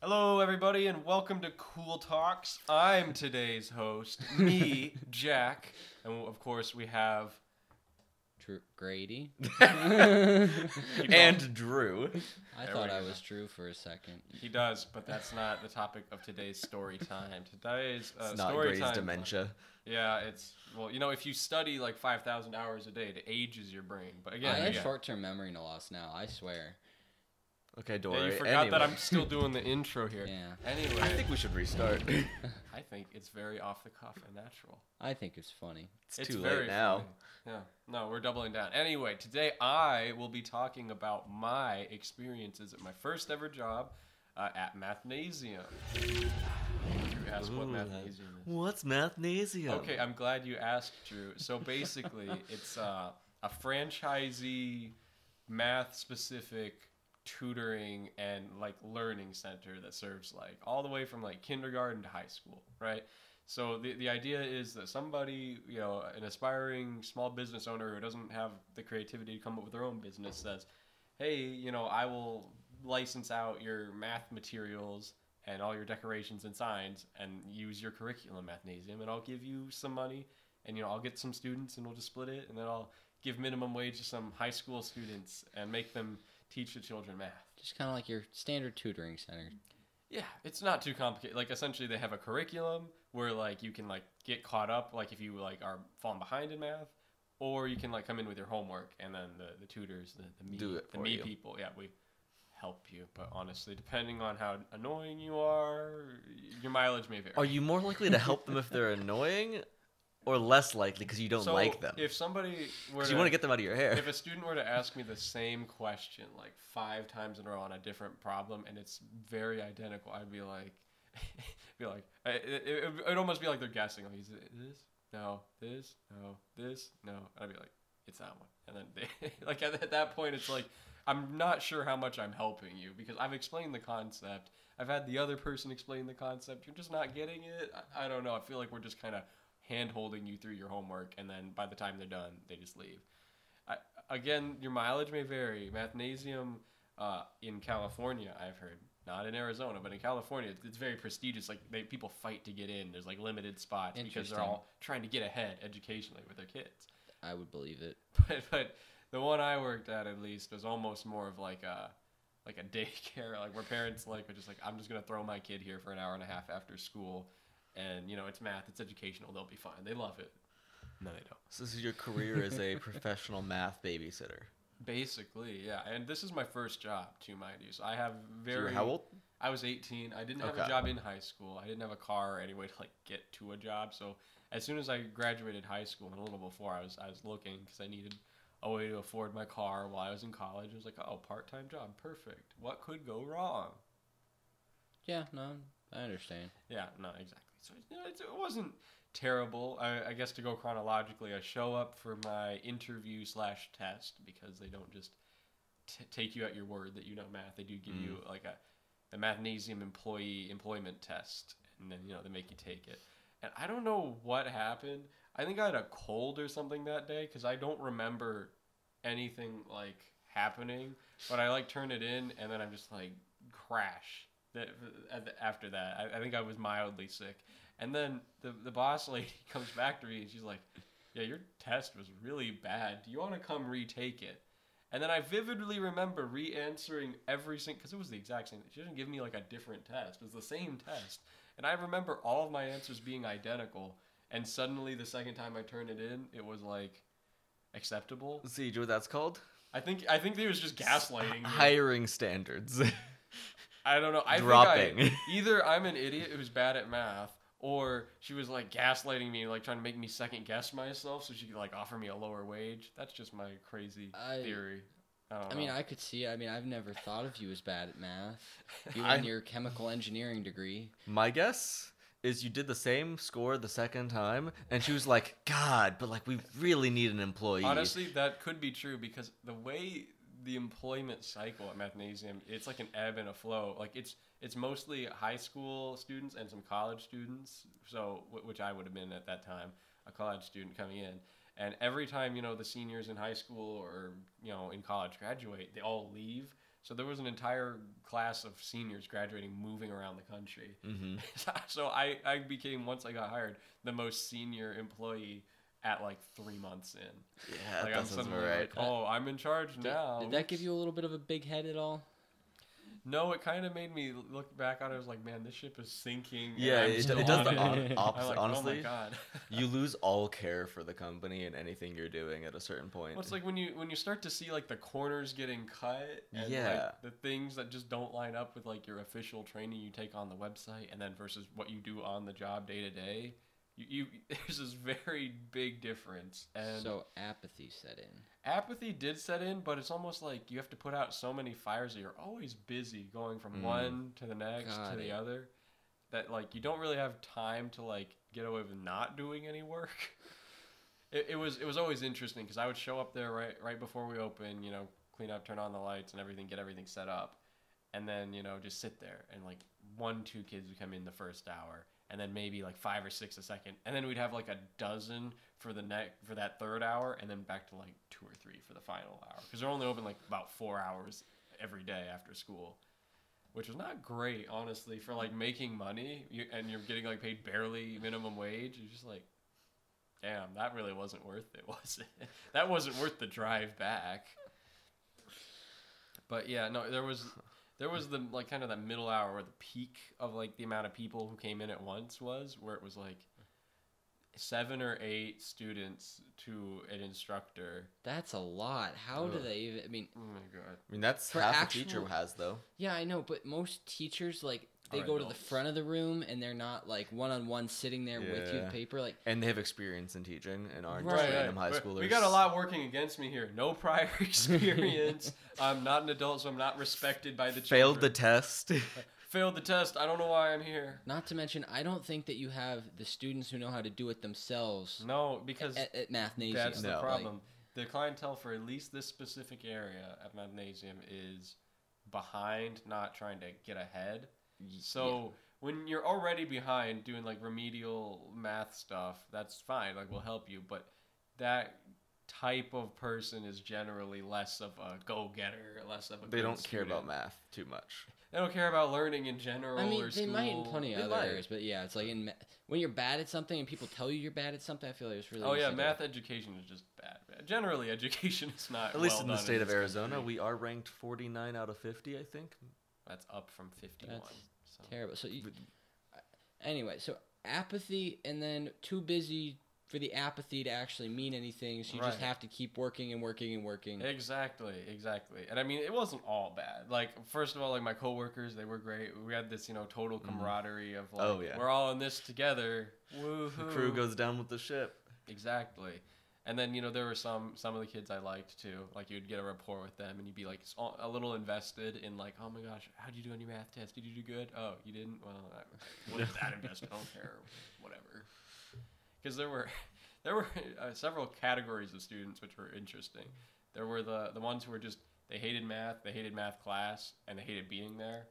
Hello, everybody, and welcome to Cool Talks. I'm today's host, me, Jack, and of course we have. Drew Grady. and Drew. I There thought we I go. was Drew for a second. He does, but that's not the topic of today's story time. Today's uh, It's not story Grady's time. dementia. Yeah, it's well, you know, if you study like five thousand hours a day, it ages your brain. But again, I have again, short-term memory loss now. I swear. Okay, Dory. yeah, Dory. you forgot that. I'm still doing the intro here. Yeah. Anyway, I think we should restart. I think it's very off the cuff and natural. I think it's funny. it's, too late now. funny. Yeah. No, we're doubling down. Anyway, today I will be talking about my experiences at my first ever job uh, at Mathnasium. You asked what Mathnasium is. What's mathnasium? Okay, I'm glad you asked, Drew. So basically, it's uh, a franchisee, math-specific tutoring and like learning center that serves like all the way from like kindergarten to high school, right? So the the idea is that somebody, you know, an aspiring small business owner who doesn't have the creativity to come up with their own business says, "Hey, you know, I will license out your math materials and all your decorations and signs and use your curriculum mathnasium and I'll give you some money and you know I'll get some students and we'll just split it and then I'll give minimum wage to some high school students and make them teach the children math. Just kind of like your standard tutoring center. Yeah, it's not too complicated. Like essentially they have a curriculum where like you can like get caught up like if you like are falling behind in math or you can like come in with your homework and then the, the tutors, the, the me, Do it the me you. people, yeah, we help you. But honestly, depending on how annoying you are, your mileage may vary. Are you more likely to help them if they're annoying, or less likely because you don't So, like them? If somebody were Because you want to get them out of your hair. if a student were to ask me the same question like five times in a row on a different problem and it's very identical, I'd be like, be like, it, it, it'd almost be like they're guessing. Like, is it this? No, this? No, this? No. And I'd be like, it's that one. And then they, like at, at that point, it's like, I'm not sure how much I'm helping you because I've explained the concept. I've had the other person explain the concept. You're just not getting it. I, I don't know. I feel like we're just kind of hand holding you through your homework, and then by the time they're done, they just leave. I, again, your mileage may vary. Mathnasium uh, in California, I've heard, not in Arizona, but in California, it's, it's very prestigious. Like they, people fight to get in. There's like limited spots because they're all trying to get ahead educationally with their kids. I would believe it. But, but the one I worked at, at least, was almost more of like a like a daycare, like where parents like are just like, I'm just gonna throw my kid here for an hour and a half after school, and you know it's math, it's educational, they'll be fine. They love it. No, they don't. So this is your career as a professional math babysitter. Basically, yeah. And this is my first job, too, mind you. So I have So you were very. how old? I was 18. I didn't have a job in high school. I didn't have a car or any way to like get to a job. So as soon as I graduated high school and a little before, I was I was looking because I needed a way to afford my car while I was in college. I was like, oh, part time job, perfect. What could go wrong? Yeah, no, I understand. Yeah, no, exactly. So you know, it's, it wasn't terrible. I, I guess to go chronologically, I show up for my interview slash test because they don't just t- take you at your word that you know math. They do give you mm. like a a mathnasium employee employment test, and then you know they make you take it. And I don't know what happened. I think I had a cold or something that day because I don't remember anything like happening. But I like turn it in, and then I'm just like crash. That at the- after that, I, I think I was mildly sick. And then the the boss lady comes back to me and she's like, "Yeah, your test was really bad. Do you want to come retake it?" And then I vividly remember re-answering every single because it was the exact same. She didn't give me like a different test. It was the same test, and I remember all of my answers being identical. And suddenly, the second time I turned it in, it was like acceptable. See, you know what that's called? I think I think they was just gaslighting. Hiring standards. I don't know. I Dropping. think I, either I'm an idiot who's bad at math, or she was like gaslighting me, like trying to make me second guess myself, so she could like offer me a lower wage. That's just my crazy I- theory. I don't I know. mean, I could see. I mean, I've never thought of you as bad at math. Even I- your chemical engineering degree. My guess is you did the same score the second time, and she was like, "God, but like we really need an employee." Honestly, that could be true because the way the employment cycle at Mathnasium, it's like an ebb and a flow. Like it's it's mostly high school students and some college students. So which I would have been at that time, a college student coming in. And every time you know the seniors in high school or you know in college graduate, they all leave. So there was an entire class of seniors graduating, moving around the country. Mm-hmm. so I, I became once I got hired the most senior employee at like three months in. Yeah, Like that I'm sounds suddenly right. like, oh, I'm in charge Did, now. did that give you a little bit of a big head at all? No, it kind of made me look back on it. I was like, man, this ship is sinking. Yeah, I'm it, still it does on the it. opposite. Like, honestly, oh my god. you lose all care for the company and anything you're doing at a certain point. Well, it's like when you when you start to see like the corners getting cut and Yeah. like the things that just don't line up with like your official training you take on the website and then versus what you do on the job day to day. You, you there's this very big difference and so apathy set in. apathy did set in but it's almost like you have to put out so many fires that you're always busy going from Mm. one to the next Got to the other that like you don't really have time to like get away with not doing any work it, it was it was always interesting because i would show up there right right before we open you know clean up turn on the lights and everything get everything set up and then you know just sit there and like one two kids would come in the first hour and then maybe like five or six a second and then we'd have like a dozen for the neck for that third hour and then back to like two or three for the final hour because they're only open like about four hours every day after school which is not great honestly for like making money and you're getting like paid barely minimum wage you're just like damn that really wasn't worth it was it? That wasn't worth the drive back. But yeah no there was there was the like kind of that middle hour where the peak of like the amount of people who came in at once was where it was like seven or eight students to an instructor That's a lot. How do Ugh. they even? I mean, oh my god I mean, that's For half a teacher has though. yeah, I know, but most teachers like they Are go to the front of the room and they're not like one on one sitting there with you Yeah. the paper. Like, And they have experience in teaching and aren't Right, just right. random high We- schoolers. We got a lot working against me here. No prior experience. I'm not an adult, so I'm not respected by the Failed the children. test. Failed the test. I don't know why I'm here. not to mention, I don't think that you have the students who know how to do it themselves No, because at, at Mathnasium. that's the No. Like, problem. the clientele for at least this specific area at Mathnasium is behind, not trying to get ahead. Y- So when you're already behind doing like remedial math stuff, that's fine. Like we'll help you, but that type of person is generally less of a go-getter, less of a. they don't care about math too much. They don't care about learning in general. I mean, or they might in plenty of They other might. areas, but yeah, it's like in ma- when you're bad at something and people tell you you're bad at something. I feel like it's really. Oh yeah, easy to- math education is just bad. Generally, education is not. At least well in the state of Arizona, country. we are ranked 49 out of 50, I think. That's up from fifty-one. That's so. terrible. So you, anyway, so apathy and then too busy for the apathy to actually mean anything. So you just have to keep working and working and working. Exactly, exactly. And I mean, it wasn't all bad. Like, first of all, like my coworkers, they were great. We had this, you know, total mm-hmm. camaraderie of oh, like, Oh, yeah. we're all in this together. Woohoo! The crew goes down with the ship. exactly. And then you know there were some some of the kids I liked too. Like you'd get a rapport with them, and you'd be like a little invested in like, oh my gosh, how'd you do on your math test? Did you do good? Oh, you didn't? Well, I wasn't that invested. I don't care. Whatever. Because there were there were uh, several categories of students which were interesting. There were the the ones who were just they hated math, they hated math class, and they hated being there,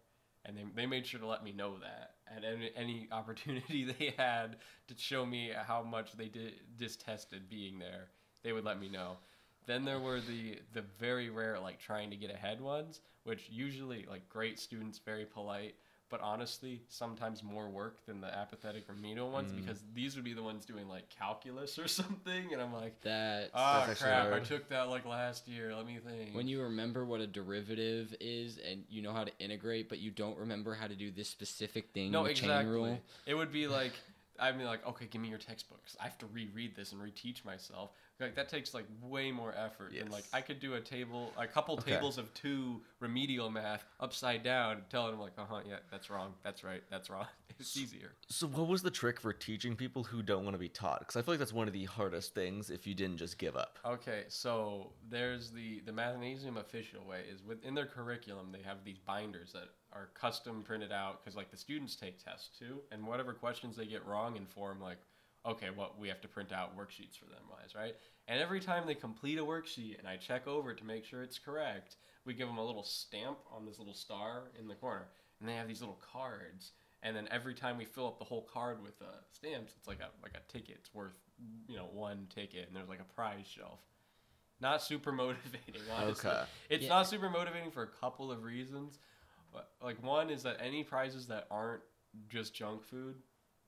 and they they made sure to let me know that. And any, any opportunity they had to show me how much they did distested being there, they would let me know. Then there were the the very rare like trying to get ahead ones, which usually like great students, very polite, but honestly sometimes more work than the apathetic remedial ones Mm. because these would be the ones doing like calculus or something, and I'm like, That ah crap, I took that like last year. Let me think. when you remember what a derivative is and you know how to integrate, but you don't remember how to do this specific thing. no, exactly. It would be like I'd be like, okay, give me your textbooks. I have to reread this and reteach myself. Like that takes like way more effort than like I could do a table, a couple Okay. tables of two remedial math upside down, telling them like, uh huh, yeah, that's wrong, that's right, that's wrong. It's easier. So, what was the trick for teaching people who don't want to be taught? Because I feel like that's one of the hardest things if you didn't just give up. Okay, so there's the the Mathnasium official way is within their curriculum they have these binders that are custom printed out because like the students take tests too, and whatever questions they get wrong inform like, okay, what we have to print out worksheets for them wise, right? And every time they complete a worksheet and I check over to make sure it's correct, we give them a little stamp on this little star in the corner, and they have these little cards. And then every time we fill up the whole card with uh, stamps, it's like a like a ticket. It's worth you know one ticket, and there's like a prize shelf. not super motivating. Honestly. Okay. It's Yeah. not super motivating for a couple of reasons. But, Like one is that any prizes that aren't just junk food,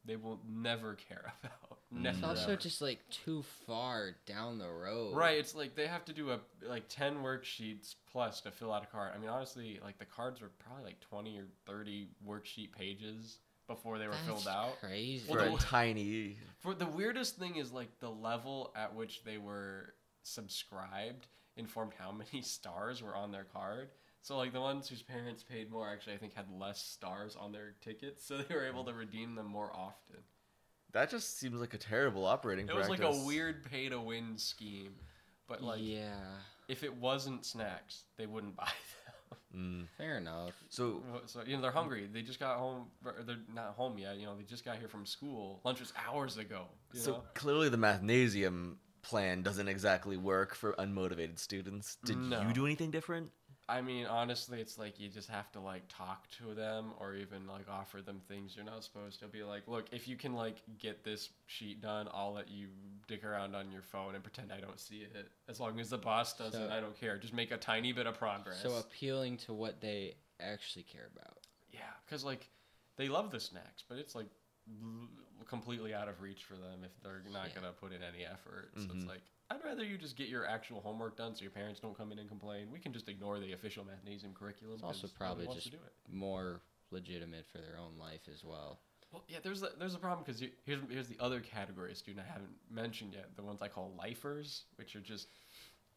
they will never care about. Never. It's also ever. just like too far down the road. Right, it's like they have to do a like ten worksheets plus to fill out a card. I mean, honestly, like the cards were probably like twenty or thirty worksheet pages before they were That's filled out. Crazy. For Well, a the- tiny. For the weirdest thing is like the level at which they were subscribed informed how many stars were on their card. So like the ones whose parents paid more actually I think had less stars on their tickets, so they were able to redeem them more often. That just seems like a terrible operating It was like a weird pay to win scheme. But like yeah, if it wasn't snacks, they wouldn't buy them. Mm. fair enough. So So you know they're hungry. They just got home. Or they're not home yet. You know they just got here from school. Lunch was hours ago. You So know? clearly, the mathnasium plan doesn't exactly work for unmotivated students. Did No. you do anything different? I mean, honestly, it's like you just have to like talk to them or even like offer them things you're not supposed to. Be like, look, if you can like get this sheet done, I'll let you dick around on your phone and pretend I don't see it. As long as the boss doesn't, So- I don't care. Just make a tiny bit of progress. So appealing to what they actually care about. Yeah, because like they love the snacks, but it's like completely out of reach for them if they're not Yeah. gonna put in any effort. So Mhm. it's like I'd rather you just get your actual homework done, so your parents don't come in and complain. We can just ignore the official mathnasium curriculum. It's also 'cause no one probably just do it. more legitimate for their own life as well. Well, yeah, there's a, there's a problem because here's here's the other category of student I haven't mentioned yet. The ones I call lifers, which are just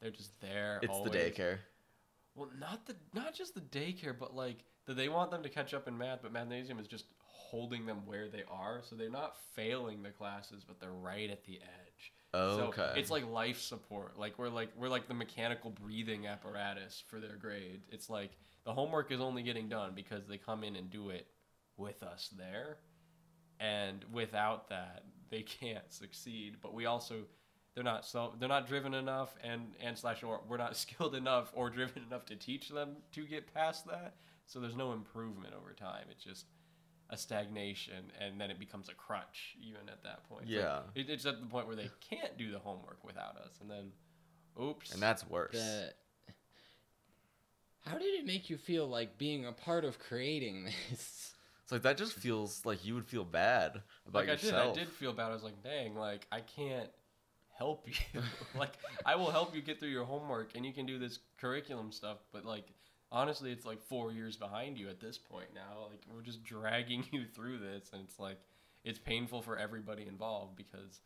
they're just there. It's always. the daycare. Well, not the not just the daycare, but like that they want them to catch up in math, but mathnasium is just holding them where they are, so they're not failing the classes, but they're right at the edge. Okay. So it's like life support. Like we're like we're like the mechanical breathing apparatus for their grade. It's like the homework is only getting done because they come in and do it with us there. And without that, they can't succeed. But we also they're not so they're not driven enough and and slash or we're not skilled enough or driven enough to teach them to get past that. So there's no improvement over time. It's just a stagnation and then it becomes a crutch even at that point. Like- Yeah. it, it's at the point where they can't do the homework without us, and then, oops. and that's worse. The how did it make you feel like being a part of creating this? It's like that just feels like you would feel bad about like I did, yourself. I did feel bad. I was like, dang, like I can't help you. like I will help you get through your homework, and you can do this curriculum stuff. But like honestly, it's like four years behind you at this point now. Like we're just dragging you through this, and it's like it's painful for everybody involved because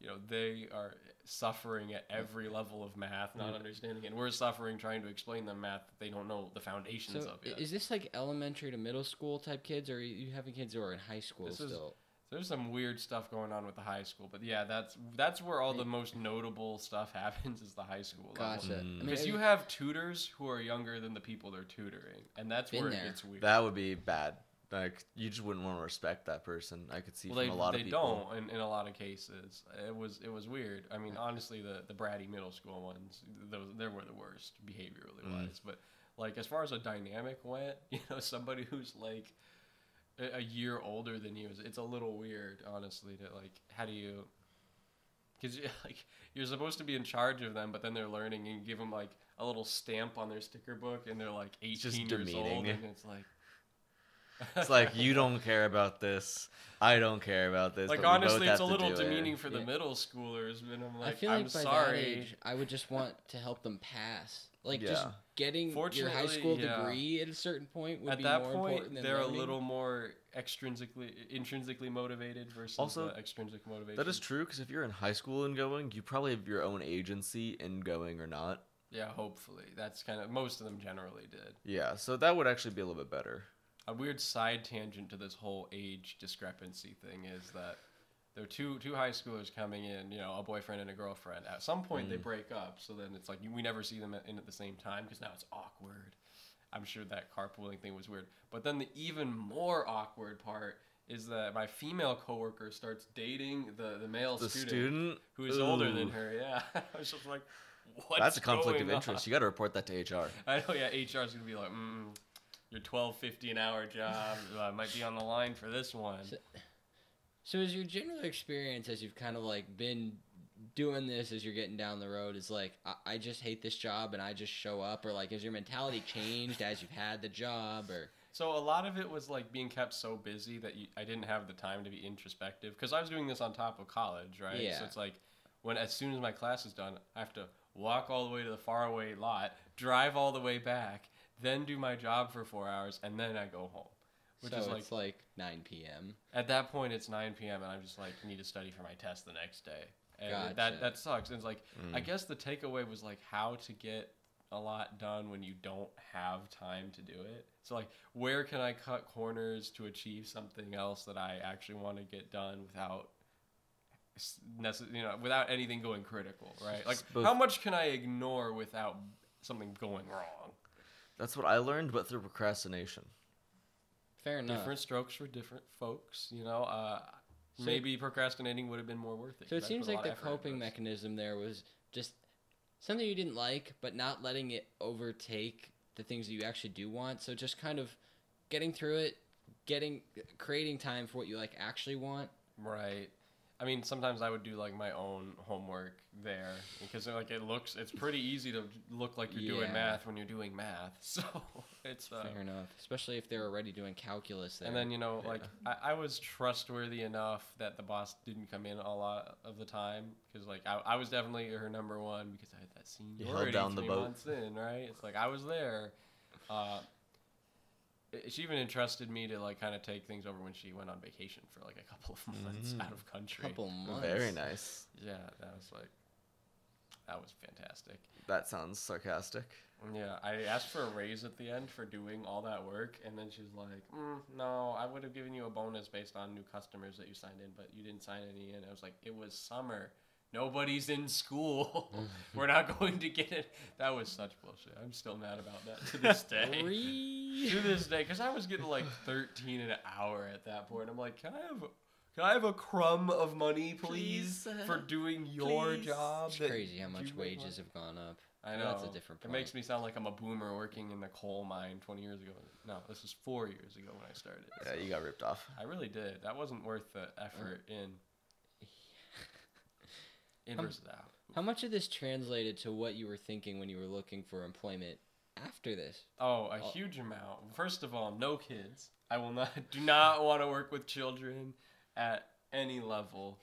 you know they are suffering at every level of math, not understanding it. And we're suffering trying to explain them math that they don't know the foundations So of yet. is this like elementary to middle school type kids, or are you having kids who are in high school This is- still? There's some weird stuff going on with the high school, but yeah, that's that's where all the most notable stuff happens is the high school level. Gotcha. Mm. I mean, Because you have tutors who are younger than the people they're tutoring, and that's where there. it gets weird. That would be bad. Like you just wouldn't want to respect that person. I could see well, from they, a lot they of people. don't in, in a lot of cases. It was it was weird. I mean, honestly, the the bratty middle school ones, those they were the worst behaviorally Mm. wise. But like as far as a dynamic went, you know, somebody who's like a, a year older than you, is it's a little weird, honestly. To like, how do you? Because like you're supposed to be in charge of them, but then they're learning and you give them like a little stamp on their sticker book, and they're like 18 just years old, and it's like. It's like you don't care about this. I don't care about this. Like but we both honestly, it's a little do it. demeaning for the Yeah. middle schoolers, and I'm like, I feel I'm like by sorry. that age, I would just want to help them pass. Like just getting your high school yeah. degree at a certain point would At be that more important point, than they're learning. a little more extrinsically, intrinsically motivated versus Also, the extrinsic motivation. That is true because if you're in high school and going, you probably have your own agency in going or not. Yeah, hopefully, that's kind of most of them generally did. Yeah, so that would actually be a little bit better. A weird side tangent to this whole age discrepancy thing is that there are two two high schoolers coming in, you know, a boyfriend and a girlfriend. At some point, they Mm. break up, so then it's like we never see them in at the same time because now it's awkward. I'm sure that carpooling thing was weird. But then the even more awkward part is that my female coworker starts dating the the male The student, student, who is older than her. Yeah, I was just like, what? that's a conflict of interest. You got to report that to HR. I know, yeah, HR is gonna be like, mm, your twelve fifty an hour job uh, might be on the line for this one. So- is your general experience as you've kind of like been doing this as you're getting down the road is like I, I just hate this job and I just show up or like has your mentality changed as you've had the job or So a lot of it was like being kept so busy that you, I didn't have the time to be introspective because I was doing this on top of college, right? Yeah. So it's like when as soon as my class is done, I have to walk all the way to the faraway lot, drive all the way back, then do my job for four hours, and then I go home. Which so is like it's like 9 p.m. at that point it's 9 p.m. and I'm just like need to study for my test the next day. And Gotcha. that that sucks. And it's like I Mm. guess the takeaway was like how to get a lot done when you don't have time to do it. So like where can I cut corners to achieve something else that I actually want to get done without s- necess- you know without anything going critical, right? Like Both- how much can I ignore without something going wrong? That's what I learned, but through procrastination. Fair enough. Different strokes for different folks, you know. Uh, So- maybe procrastinating would have been more worth it. So it seems like the of effort into coping mechanism there was just something you didn't like, but not letting it overtake the things that you actually do want. So just kind of getting through it, getting creating time for what you like actually want. Right. I mean, sometimes I would do like my own homework there because like it looks, it's pretty easy to look like you're doing math when you're doing math. So it's uh, Fair enough, especially if they're already doing calculus there. and then you know Yeah. like I, I was trustworthy enough that the boss didn't come in a lot of the time because like I, I was definitely her number one because I had that You held seniority down the three boat. months in right. It's like I was there. Uh, it- she even entrusted me to like kind of take things over when she went on vacation for like a couple of months Mm. out of country. A couple months. Very nice. Yeah, that was like, that was fantastic. That sounds sarcastic. Yeah, I asked for a raise at the end for doing all that work, and then she's like, mm, "No, I would have given you a bonus based on new customers that you signed in, but you didn't sign any in." I was like, "It was summer. Nobody's in school. We're not going to get it." That was such bullshit. I'm still mad about that to this day. To this day, because I was getting like 13 an hour at that point. I'm like, "Can I have?" Can I have a crumb of money, please, Please, uh, for doing your please. job? It's crazy how much wages money? have gone up. I know. that's a different It makes me sound like I'm a boomer working in the coal mine 20 years ago. No, this was four years ago when I started. Yeah, so you got ripped off. I really did. That wasn't worth the effort in. In Um, versus out. How much of this translated to what you were thinking when you were looking for employment after this? Oh, a Oh. huge amount. First of all, no kids. I will not. Do not want to work with children at any level.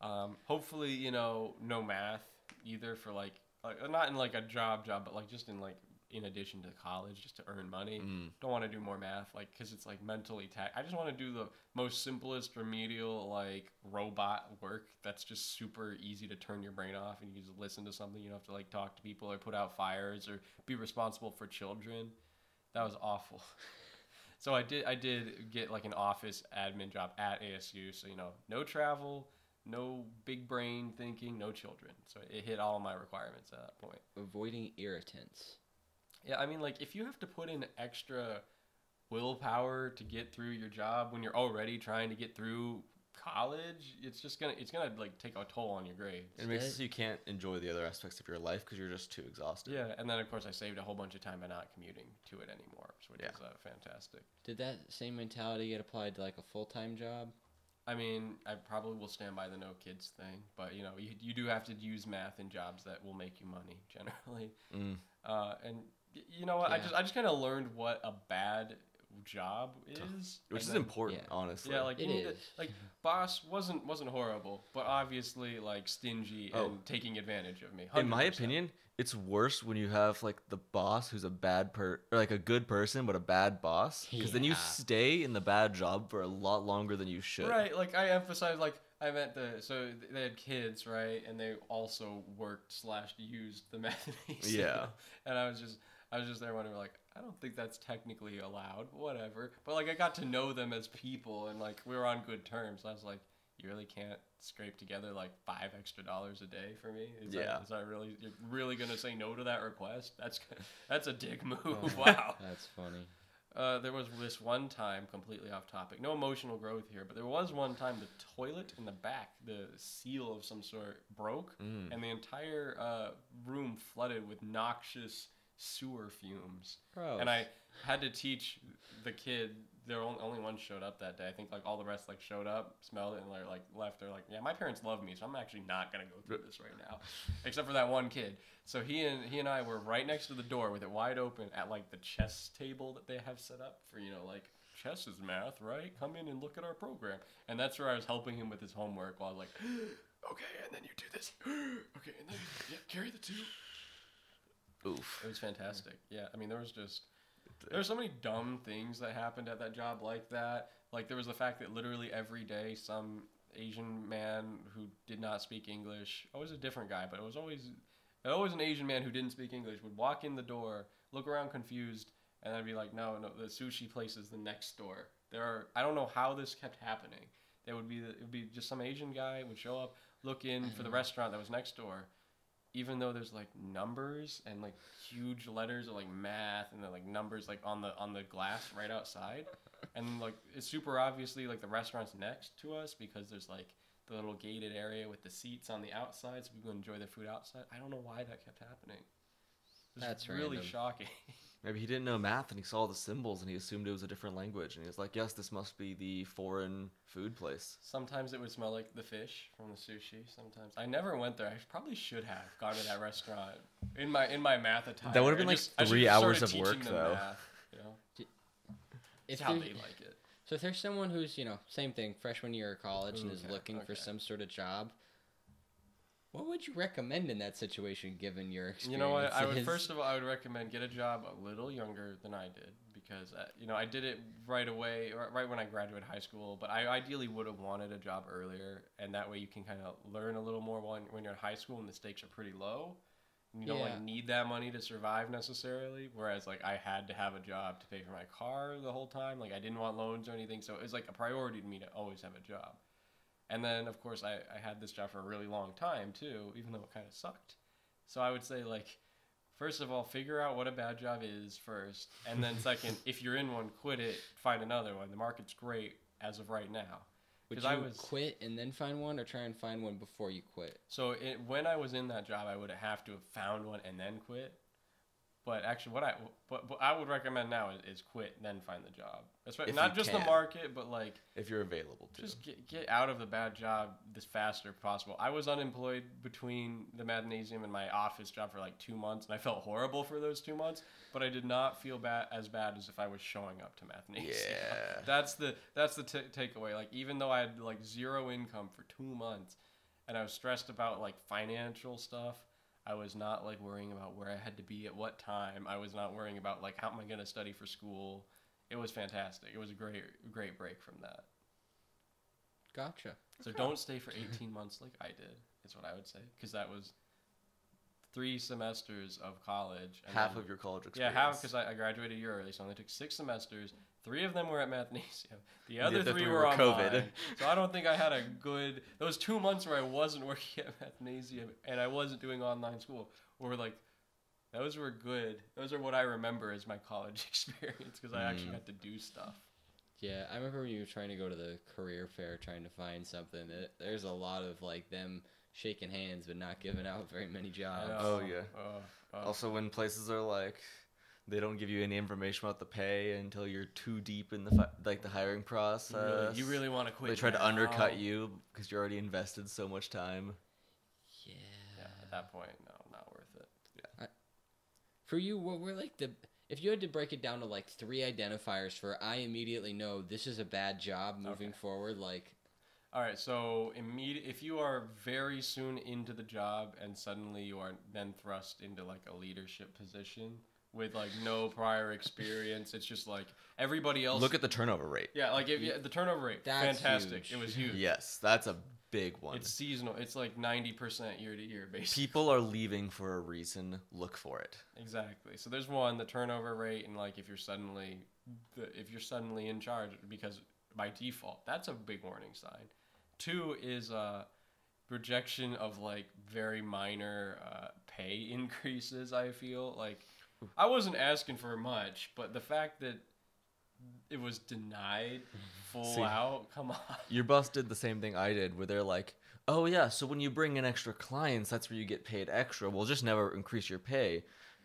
Um, hopefully, you know, no math either for like, like not in like a job job, but like just in like in addition to college, just to earn money. Mm. Don't want to do more math, like because it's like mentally ta- I just want to do the most simplest remedial like robot work that's just super easy to turn your brain off and you just listen to something. You don't have to like talk to people or put out fires or be responsible for children. That was awful. so I did I did get like an office admin job at ASU. So you know, no travel, no big brain thinking, no children. So it hit all my requirements at that point. Avoiding irritants. Yeah, I mean, like if you have to put in extra willpower to get through your job when you're already trying to get through college, it's just gonna it's gonna like take a toll on your grades. It makes it so you can't enjoy the other aspects of your life because you're just too exhausted. Yeah, and then of course I saved a whole bunch of time by not commuting to it anymore, which Yeah. is uh, fantastic. Did that same mentality get applied to like a full time job? I mean, I probably will stand by the no kids thing, but you know, you, you do have to use math in jobs that will make you money generally. Mm. Uh, and y- you know what? I just I just kind of learned what a bad job is, Which is then- important, yeah. honestly. Yeah, like It you need to- like boss wasn't wasn't horrible, but obviously like stingy Oh. and taking advantage of me. in my opinion, it's worse when you have like the boss who's a bad per or like a good person but a bad boss because then you stay in the bad job for a lot longer than you should. Right, like I emphasize, like I meant the so they had kids, right, and they also worked slash used the methodist. Yeah. and I was just I was just there wondering, like I don't think that's technically allowed, whatever. But like I got to know them as people, and like we were on good terms. I was like, you really can't scrape together like five extra dollars a day for me. Is Yeah. that, is that really you're really gonna say no to that request? That's that's a dick move. Oh, wow. That's funny. Uh, there was this one time, completely off topic, no emotional growth here, but there was one time the toilet in the back, the seal of some sort broke, Mm. and the entire uh, room flooded with noxious sewer fumes. Bro. And I had to teach the kid they're only, only one showed up that day. I think like all the rest like showed up, smelled it, and like, like left. They're like, yeah, my parents love me, so I'm actually not gonna go through this right now, except for that one kid. So he and he and I were right next to the door with it wide open at like the chess table that they have set up for you know like chess is math, right? Come in and look at our program, and that's where I was helping him with his homework while I was like, okay, and then you do this, okay, and then yeah, carry the two. Oof. It was fantastic. Yeah, I mean, there was just there were so many dumb things that happened at that job like that. Like there was the fact that literally every day some Asian man who did not speak English, always a different guy, but it was always always an Asian man who didn't speak English would walk in the door, look around confused, and then be like, "No, no, the sushi place is the next door." There are I don't know how this kept happening. There would be the, it would be just some Asian guy would show up, look in for the mm-hmm. restaurant that was next door, even though there's like numbers and like huge letters of like math and then like numbers like on the on the glass right outside and like it's super obviously like the restaurant's next to us because there's like the little gated area with the seats on the outside so people enjoy their food outside. I don't know why that kept happening That's really random. shocking Maybe he didn't know math and he saw the symbols and he assumed it was a different language and he was like, "Yes, this must be the foreign food place." sometimes it would smell like the fish from the sushi sometimes i never went there i probably should have gone to that restaurant in my in my math attire That would've been, like, just- three hours of work, though. math, you know? If It's how they like it So if there's someone who's, you know, same thing, freshman year of college and is Okay, looking for some sort of job, what would you recommend in that situation given your experience? You know what? I would first of all, I would recommend get a job a little younger than I did because uh, you know I did it right away, right when I graduated high school. But I ideally would have wanted a job earlier, and that way you can kind of learn a little more when when you're in high school and the stakes are pretty low. You don't Yeah. like need that money to survive necessarily. Whereas like I had to have a job to pay for my car the whole time. Like I didn't want loans or anything, so it was like a priority to me to always have a job. And then, of course, I, I had this job for a really long time too, even though it kind of sucked. So I would say, like, first of all, figure out what a bad job is first. And then, second, if you're in one, quit it, find another one. The market's great as of right now. would you I was- quit and then find one, or try and find one before you quit? So it, when I was in that job, I would have to have found one and then quit. But actually, what I what, what I would recommend now is, is quit then find the job. Especially If not just the market, but like If you're available to. Just get, get out of the bad job as fast as possible. I was unemployed between the Mathnasium and my office job for like two months, and I felt horrible for those two months. But I did not feel bad as bad as if I was showing up to Mathnasium. Yeah. that's the that's the t- takeaway. Like even though I had like zero income for two months, and I was stressed about like financial stuff. I was not like worrying about where I had to be at what time. I was not worrying about like how am I going to study for school. It was fantastic. It was a great great break from that. Gotcha. So don't stay for 18 months like I did, is what I would say. Because that was three semesters of college. and half then- of your college experience. Yeah, half because I, I graduated a year early, so I only took six semesters. Three of them were at Mathnasium. The other other three, three were, were online. COVID. So I don't think I had a good. Those two months where I wasn't working at Mathnasium and I wasn't doing online school were like. Those were good. Those are what I remember as my college experience because I actually Mm. got to do stuff. Yeah, I remember when you were trying to go to the career fair trying to find something. It, there's a lot of like them shaking hands but not giving out very many jobs. Oh, yeah. Oh, oh. Also, when places are like, they don't give you any information about the pay until you're too deep in the fi- like the hiring You process. really, you really want to quit. They try to undercut you because you're already invested so much time. Yeah. Yeah, at that point, no, not worth it. For you, what were like the if you had to break it down to like three identifiers for I immediately know this is a bad job moving Okay. forward, like All right, so immediate if you are very soon into the job and suddenly you are then thrust into like a leadership position with like no prior experience, it's just like everybody else. Look at the turnover rate. yeah, like if yeah, the turnover rate, That's fantastic. huge. It was huge. Yes, that's a big one. It's seasonal. It's like ninety percent year to year, basically. People are leaving for a reason. Look for it. Exactly. So there's one, the turnover rate, and like if you're suddenly, if you're suddenly in charge because by default, that's a big warning sign. Two is uh, rejection of like very minor uh, pay increases. I feel like I wasn't asking for much, but the fact that it was denied full See. out, come on. Your boss did the same thing I did, where they're like, "Oh yeah, so when you bring in extra clients, that's where you get paid extra. We'll just never increase your pay."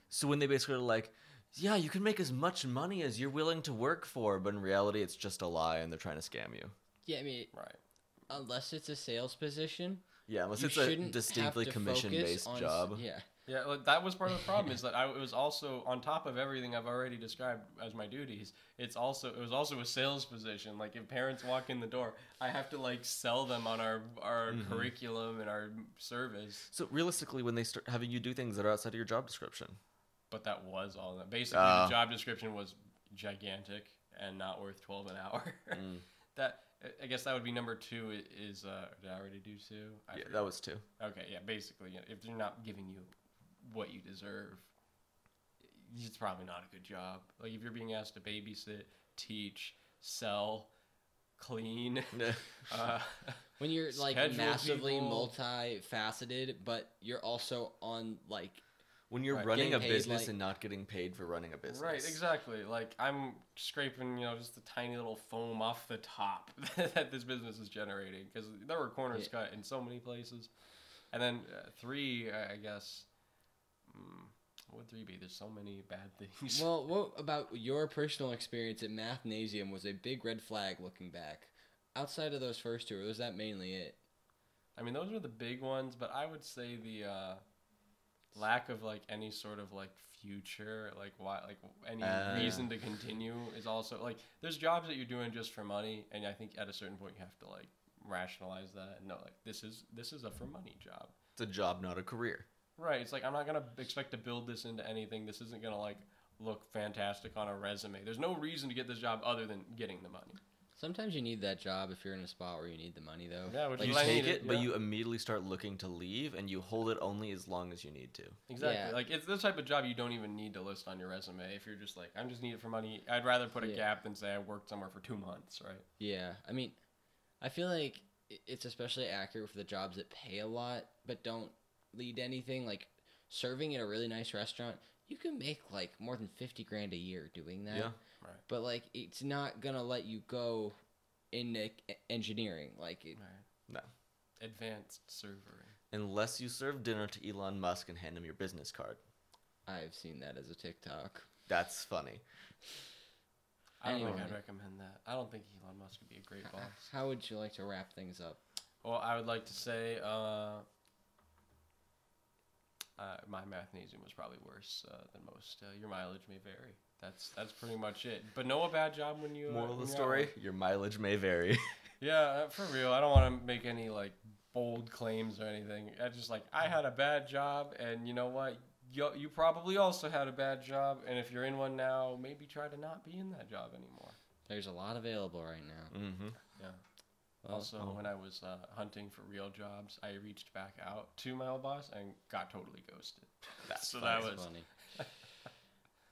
So when they basically are like, yeah, you can make as much money as you're willing to work for, but in reality, it's just a lie and they're trying to scam you. Yeah, I mean, Right. unless it's a sales position, Yeah, unless it's a distinctly commission based focus on s- job. Yeah, Yeah, that was part of the problem is that I it was also on top of everything I've already described as my duties. It's also it was also a sales position. Like if parents walk in the door, I have to like sell them on our our Mhm. curriculum and our service. So realistically, when they start having you do things that are outside of your job description, But that was all. That basically Ah. the job description was gigantic and not worth twelve an hour. Mm. that I guess that would be number two. Is uh, did I already do two? I yeah, forgot. that was two. Okay, yeah, basically, if they're not giving you what you deserve, it's probably not a good job. Like if you're being asked to babysit, teach, sell, clean, uh, when you're like massively people. multifaceted, but you're also on like when you're Right. running a paid, business like- and not getting paid for running a business. right, exactly. Like I'm scraping, you know, just the tiny little foam off the top that this business is generating because there were corners Yeah. cut in so many places. And then uh, three, I I guess. Mm, what would three be? There's so many bad things. Well, what about your personal experience at Mathnasium was a big red flag looking back? Outside of those first two, or was that mainly it? I mean, those were the big ones, but I would say the uh, lack of like any sort of like future, like why, like any Ah. reason to continue is also like there's jobs that you're doing just for money, and I think at a certain point you have to like rationalize that and know like this is this is a for money job, It's a job, not a career. Right? It's like I'm not gonna expect to build this into anything. This isn't gonna like look fantastic on a resume. There's no reason to get this job other than getting the money. Sometimes you need that job if you're in a spot where you need the money, though. Yeah, which Like, you take it, it, but yeah. you immediately start looking to leave, and you hold it only as long as you need to. Exactly. Yeah. Like it's the type of job you don't even need to list on your resume. If you're just like, I'm just need it for money. I'd rather put a Yeah. gap than say I worked somewhere for two months, right? Yeah, I mean, I feel like it's especially accurate for the jobs that pay a lot but don't lead to anything. Like serving at a really nice restaurant, you can make like more than fifty grand a year doing that. Yeah. Right. But like, it's not gonna let you go in e- engineering. Like, it, Right. No. Advanced servering. Unless you serve dinner to Elon Musk and hand him your business card. I've seen that as a TikTok. That's funny. I don't think I'd recommend that. I don't think Elon Musk would be a great boss. How would you like to wrap things up? Well, I would like to say uh, uh, my mathnasium was probably worse uh, than most. Uh, your mileage may vary. That's that's pretty much it. But know a bad job when you. uh, Moral of the story: out. your mileage may vary. Yeah, uh, for real. I don't want to make any like bold claims or anything. I just like I had a bad job, and you know what? You, you probably also had a bad job, and if you're in one now, maybe try to not be in that job anymore. There's a lot available right now. mm-hmm. Well, also, oh. when I was uh, hunting for real jobs, I reached back out to my old boss and got totally ghosted. That's so funny. that That's was funny.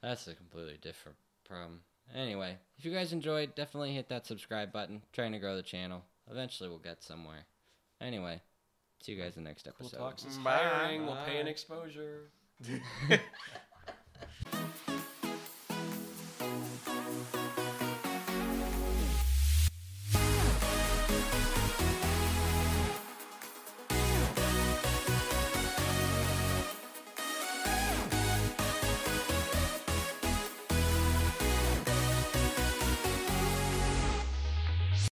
That's a completely different problem. Anyway, if you guys enjoyed, definitely hit that subscribe button. Trying to grow the channel. Eventually, we'll get somewhere. Anyway, see you guys in the next Cool episode. talks is Bye. hiring. We'll pay an exposure.